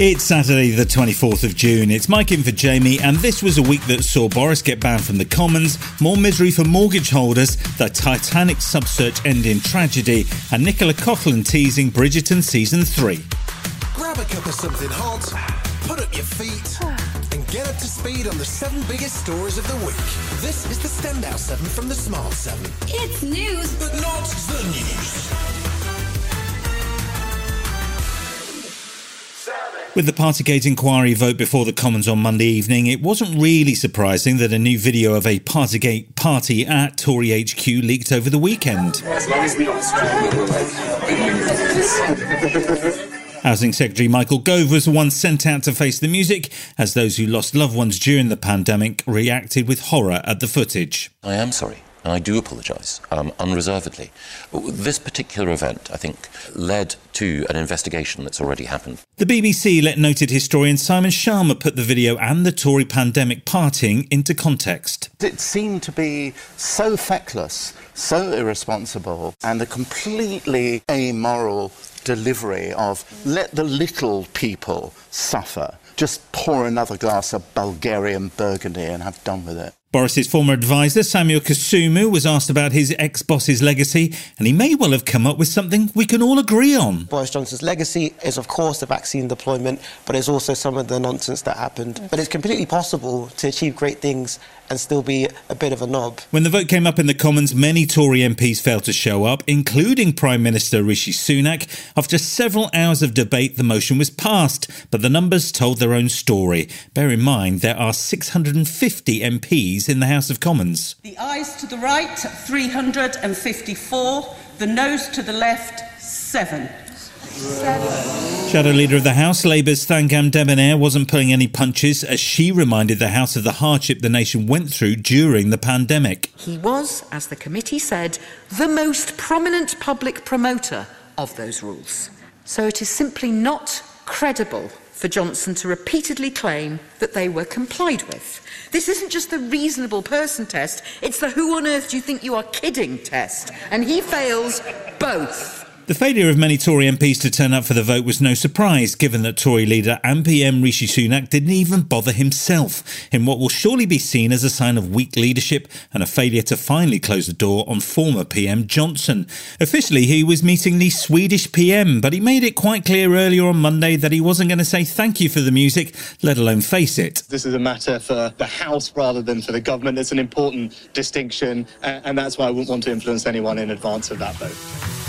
It's Saturday, the 24th of June. It's Mike in for Jamie, and this was a week that saw Boris get banned from the Commons, more misery for mortgage holders, the Titanic subsearch end in tragedy, and Nicola Coughlan teasing Bridgerton season 3. Grab a cup of something hot, put up your feet, and get up to speed on the seven biggest stories of the week. This is the Standout 7 from the Smart 7. It's news, but not the news. With the Partygate inquiry vote before the Commons on Monday evening, it wasn't really surprising that a new video of a Partygate party at Tory HQ leaked over the weekend. Housing Secretary Michael Gove was the one sent out to face the music as those who lost loved ones during the pandemic reacted with horror at the footage. I am sorry. And I do apologise um, unreservedly. This particular event, I think, led to an investigation that's already happened. The BBC let noted historian Simon Schama put the video and the Tory pandemic partying into context. It seemed to be so feckless, so irresponsible, and a completely amoral delivery of let the little people suffer. Just pour another glass of Bulgarian Burgundy and have done with it. Boris's former advisor, Samuel Kasumu, was asked about his ex boss's legacy, and he may well have come up with something we can all agree on. Boris Johnson's legacy is, of course, the vaccine deployment, but it's also some of the nonsense that happened. But it's completely possible to achieve great things and still be a bit of a knob. When the vote came up in the Commons, many Tory MPs failed to show up, including Prime Minister Rishi Sunak. After several hours of debate, the motion was passed, but the numbers told their own story. Bear in mind, there are 650 MPs in the House of Commons. The ayes to the right, 354, the noes to the left, 7. Shadow Leader of the House, Labour's Thangam Debbonaire, wasn't pulling any punches as she reminded the House of the hardship the nation went through during the pandemic. He was, as the committee said, the most prominent public promoter of those rules. So it is simply not credible for Johnson to repeatedly claim that they were complied with. This isn't just the reasonable person test, it's the who on earth do you think you are kidding test. And he fails both. The failure of many Tory MPs to turn up for the vote was no surprise, given that Tory leader and PM Rishi Sunak didn't even bother himself, in what will surely be seen as a sign of weak leadership and a failure to finally close the door on former PM Johnson. Officially, he was meeting the Swedish PM, but he made it quite clear earlier on Monday that he wasn't going to say thank you for the music, let alone face it. This is a matter for the House rather than for the government. It's an important distinction, and that's why I wouldn't want to influence anyone in advance of that vote.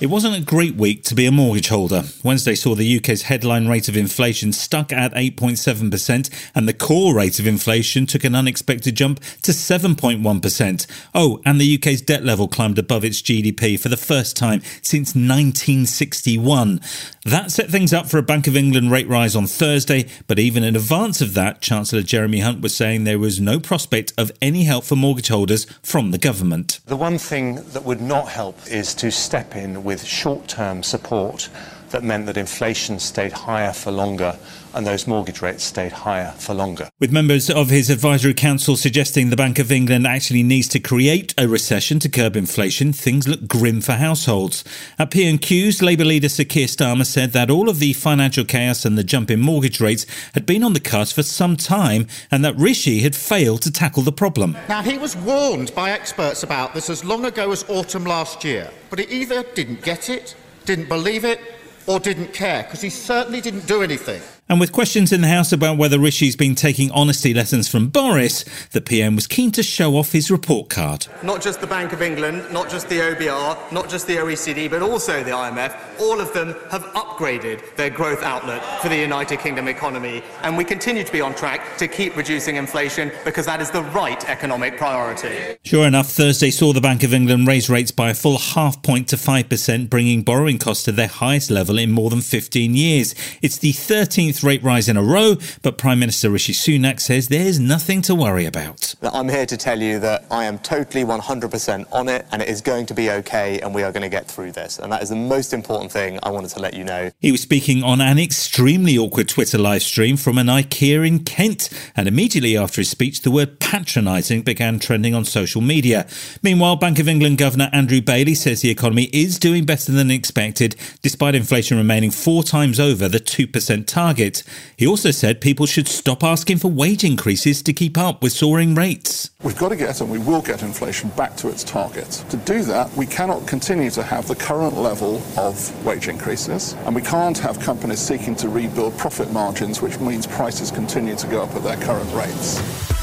It wasn't a great week to be a mortgage holder. Wednesday saw the UK's headline rate of inflation stuck at 8.7%, and the core rate of inflation took an unexpected jump to 7.1%. Oh, and the UK's debt level climbed above its GDP for the first time since 1961. That set things up for a Bank of England rate rise on Thursday, but even in advance of that, Chancellor Jeremy Hunt was saying there was no prospect of any help for mortgage holders from the government. The one thing that would not help is to step in with short term support that meant that inflation stayed higher for longer and those mortgage rates stayed higher for longer. With members of his advisory council suggesting the Bank of England actually needs to create a recession to curb inflation, things look grim for households. At PMQs, Labour leader Sir Keir Starmer said that all of the financial chaos and the jump in mortgage rates had been on the cards for some time and that Rishi had failed to tackle the problem. Now, he was warned by experts about this as long ago as autumn last year, but he either didn't get it, didn't believe it, or didn't care, because he certainly didn't do anything. And with questions in the House about whether Rishi's been taking honesty lessons from Boris, the PM was keen to show off his report card. Not just the Bank of England, not just the OBR, not just the OECD, but also the IMF, all of them have upgraded their growth outlook for the United Kingdom economy. And we continue to be on track to keep reducing inflation because that is the right economic priority. Sure enough, Thursday saw the Bank of England raise rates by a full half point to 5%, bringing borrowing costs to their highest level in more than 15 years. It's the 13th rate rise in a row, but Prime Minister Rishi Sunak says there's nothing to worry about. I'm here to tell you that I am totally 100% on it and it is going to be okay and we are going to get through this. And that is the most important thing I wanted to let you know. He was speaking on an extremely awkward Twitter live stream from an IKEA in Kent, and immediately after his speech, the word patronising began trending on social media. Meanwhile, Bank of England Governor Andrew Bailey says the economy is doing better than expected, despite inflation remaining four times over the 2% target. He also said people should stop asking for wage increases to keep up with soaring rates. We've got to get, and we will get inflation back to its target. To do that, we cannot continue to have the current level of wage increases, and we can't have companies seeking to rebuild profit margins, which means prices continue to go up at their current rates.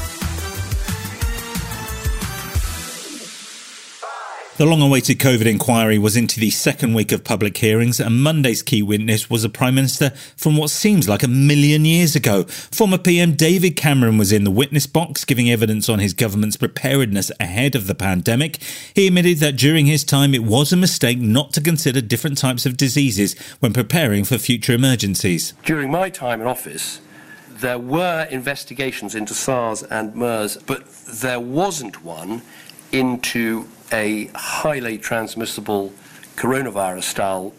The long awaited COVID inquiry was into the second week of public hearings, and Monday's key witness was a Prime Minister from what seems like a million years ago. Former PM David Cameron was in the witness box giving evidence on his government's preparedness ahead of the pandemic. He admitted that during his time it was a mistake not to consider different types of diseases when preparing for future emergencies. During my time in office, there were investigations into SARS and MERS, but there wasn't one into a highly transmissible coronavirus style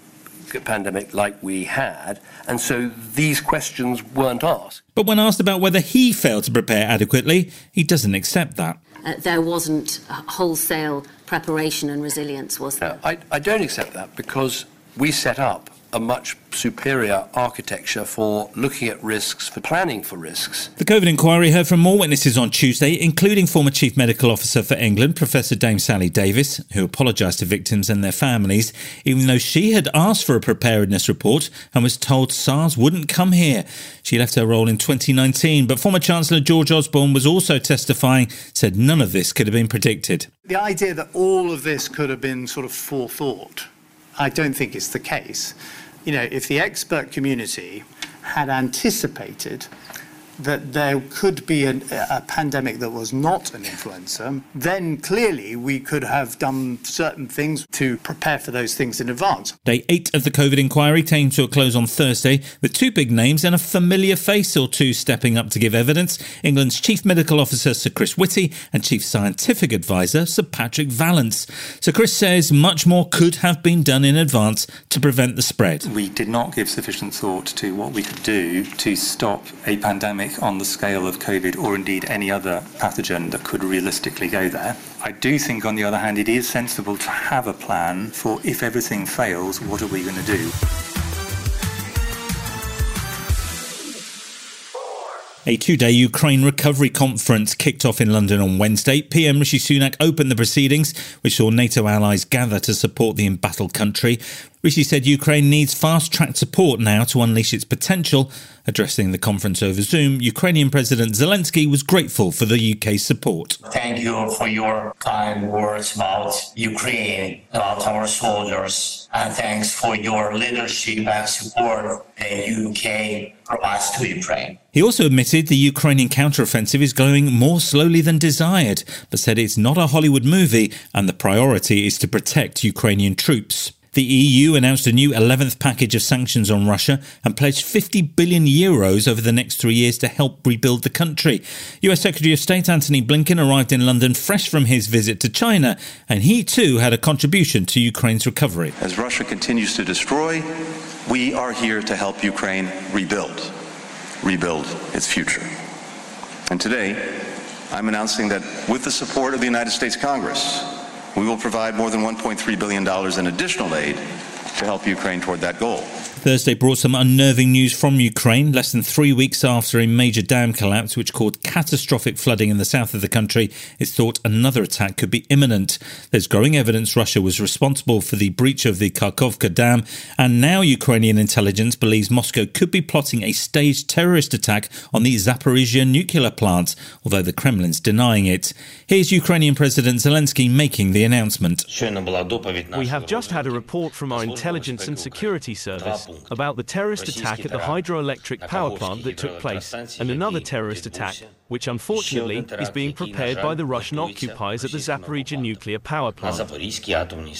pandemic like we had, and so these questions weren't asked. But when asked about whether he failed to prepare adequately, he doesn't accept that. Uh, there wasn't wholesale preparation and resilience, was there? No, I, I don't accept that because we set up a much superior architecture for looking at risks, for planning for risks. The COVID inquiry heard from more witnesses on Tuesday, including former Chief Medical Officer for England, Professor Dame Sally Davies, who apologised to victims and their families, even though she had asked for a preparedness report and was told SARS wouldn't come here. She left her role in 2019, but former Chancellor George Osborne was also testifying, said none of this could have been predicted. The idea that all of this could have been sort of forethought, I don't think is the case. You know, if the expert community had anticipated that there could be an, a pandemic that was not an influenza, then clearly we could have done certain things to prepare for those things in advance. Day eight of the COVID inquiry came to a close on Thursday with two big names and a familiar face or two stepping up to give evidence England's Chief Medical Officer Sir Chris Whitty and Chief Scientific Advisor Sir Patrick Vallance. Sir Chris says much more could have been done in advance to prevent the spread. We did not give sufficient thought to what we could do to stop a pandemic on the scale of COVID or indeed any other pathogen that could realistically go there. I do think, on the other hand, it is sensible to have a plan for if everything fails, what are we going to do? A two day Ukraine recovery conference kicked off in London on Wednesday. PM Rishi Sunak opened the proceedings, which saw NATO allies gather to support the embattled country. Rishi said Ukraine needs fast track support now to unleash its potential. Addressing the conference over Zoom, Ukrainian President Zelensky was grateful for the UK's support. Thank you for your kind words about Ukraine, about our soldiers, and thanks for your leadership and support the UK provides to Ukraine. He also admitted the Ukrainian counteroffensive is going more slowly than desired, but said it's not a Hollywood movie and the priority is to protect Ukrainian troops. The EU announced a new 11th package of sanctions on Russia and pledged 50 billion euros over the next three years to help rebuild the country. US Secretary of State Antony Blinken arrived in London fresh from his visit to China, and he too had a contribution to Ukraine's recovery. As Russia continues to destroy, we are here to help Ukraine rebuild, rebuild its future. And today, I'm announcing that with the support of the United States Congress, we will provide more than $1.3 billion in additional aid to help Ukraine toward that goal. Thursday brought some unnerving news from Ukraine less than three weeks after a major dam collapse, which caused catastrophic flooding in the south of the country. It's thought another attack could be imminent. There's growing evidence Russia was responsible for the breach of the Kakhovka Dam, and now Ukrainian intelligence believes Moscow could be plotting a staged terrorist attack on the Zaporizhia nuclear plant, although the Kremlin's denying it. Here's Ukrainian President Zelensky making the announcement. We have just had a report from our intelligence and security service about the terrorist attack at the hydroelectric power plant that took place and another terrorist attack which unfortunately is being prepared by the Russian occupiers at the Zaporizhia nuclear power plant.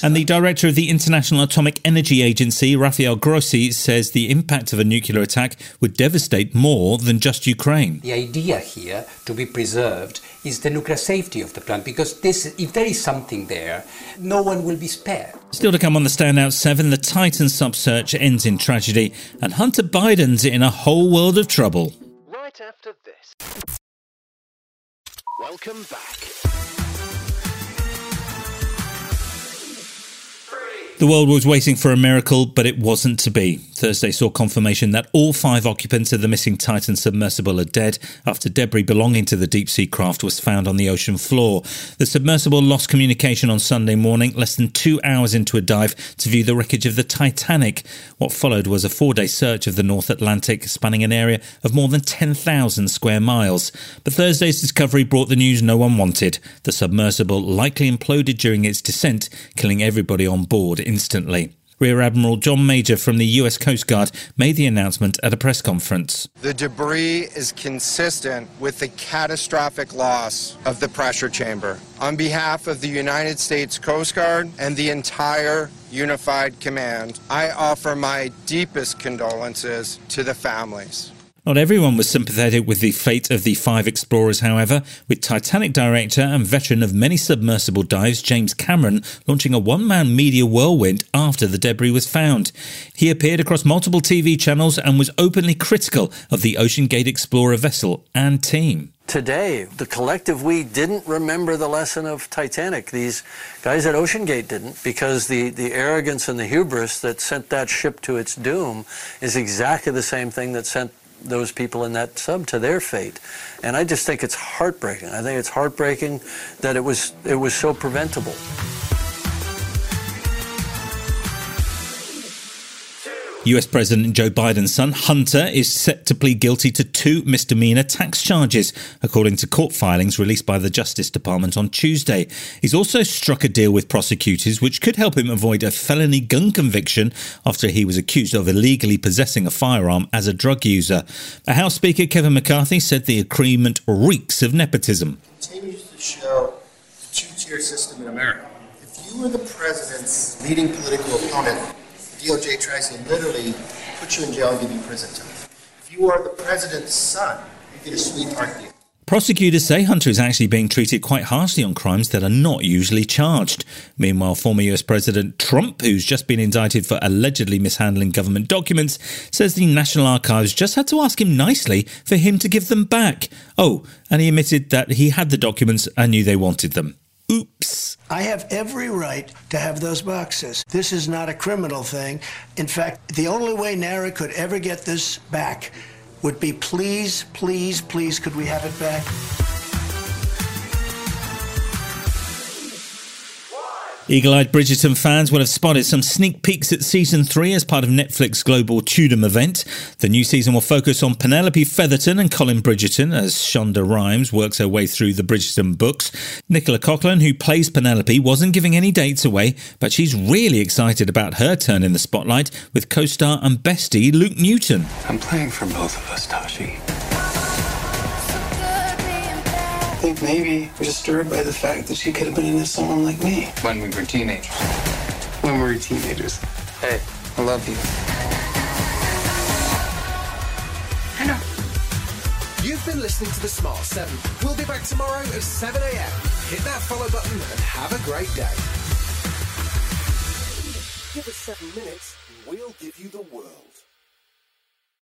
And the director of the International Atomic Energy Agency, Rafael Grossi, says the impact of a nuclear attack would devastate more than just Ukraine. The idea here to be preserved is the nuclear safety of the plant because this, if there is something there, no one will be spared. Still to come on the Standout 7, the Titan sub search ends in tragedy, and Hunter Biden's in a whole world of trouble. Right after this. Welcome back. The world was waiting for a miracle, but it wasn't to be. Thursday saw confirmation that all five occupants of the missing Titan submersible are dead after debris belonging to the deep sea craft was found on the ocean floor. The submersible lost communication on Sunday morning, less than two hours into a dive to view the wreckage of the Titanic. What followed was a four day search of the North Atlantic, spanning an area of more than 10,000 square miles. But Thursday's discovery brought the news no one wanted. The submersible likely imploded during its descent, killing everybody on board instantly. Rear Admiral John Mauger from the US Coast Guard made the announcement at a press conference. The debris is consistent with the catastrophic loss of the pressure chamber. On behalf of the United States Coast Guard and the entire Unified Command, I offer my deepest condolences to the families. Not everyone was sympathetic with the fate of the five explorers, however, with Titanic director and veteran of many submersible dives, James Cameron, launching a one man media whirlwind after the debris was found. He appeared across multiple TV channels and was openly critical of the OceanGate Explorer vessel and team today, the collective we didn't remember the lesson of Titanic. These guys at OceanGate didn't because the, the arrogance and the hubris that sent that ship to its doom is exactly the same thing that sent those people in that sub to their fate. And I just think it's heartbreaking. I think it's heartbreaking that it was it was so preventable. US President Joe Biden's son, Hunter, is set to plead guilty to two misdemeanor tax charges, according to court filings released by the Justice Department on Tuesday. He's also struck a deal with prosecutors which could help him avoid a felony gun conviction after he was accused of illegally possessing a firearm as a drug user. A House Speaker, Kevin McCarthy, said the agreement reeks of nepotism. Continues to show the two tier system in America. If you were the president's leading political opponent, DOJ tries to literally put you in jail and give you prison time. If you are the president's son, you get a sweetheart deal. Prosecutors say Hunter is actually being treated quite harshly on crimes that are not usually charged. Meanwhile, former US President Trump, who's just been indicted for allegedly mishandling government documents, says the National Archives just had to ask him nicely for him to give them back. Oh, and he admitted that he had the documents and knew they wanted them. Oops. I have every right to have those boxes. This is not a criminal thing. In fact, the only way NARA could ever get this back would be please, please, please, could we have it back? Eagle eyed Bridgerton fans will have spotted some sneak peeks at season three as part of Netflix Global Tudum event. The new season will focus on Penelope Featherington and Colin Bridgerton as Shonda Rhimes works her way through the Bridgerton books. Nicola Coughlan, who plays Penelope, wasn't giving any dates away, but she's really excited about her turn in the spotlight with co star and bestie Luke Newton. I'm playing for both of us, Tashi. I think maybe we're disturbed by the fact that she could have been into someone like me. When we were teenagers. When we were teenagers. Hey, I love you. I know. You've been listening to The Smart 7. We'll be back tomorrow at 7 a.m. Hit that follow button and have a great day. Give us seven minutes and we'll give you the world.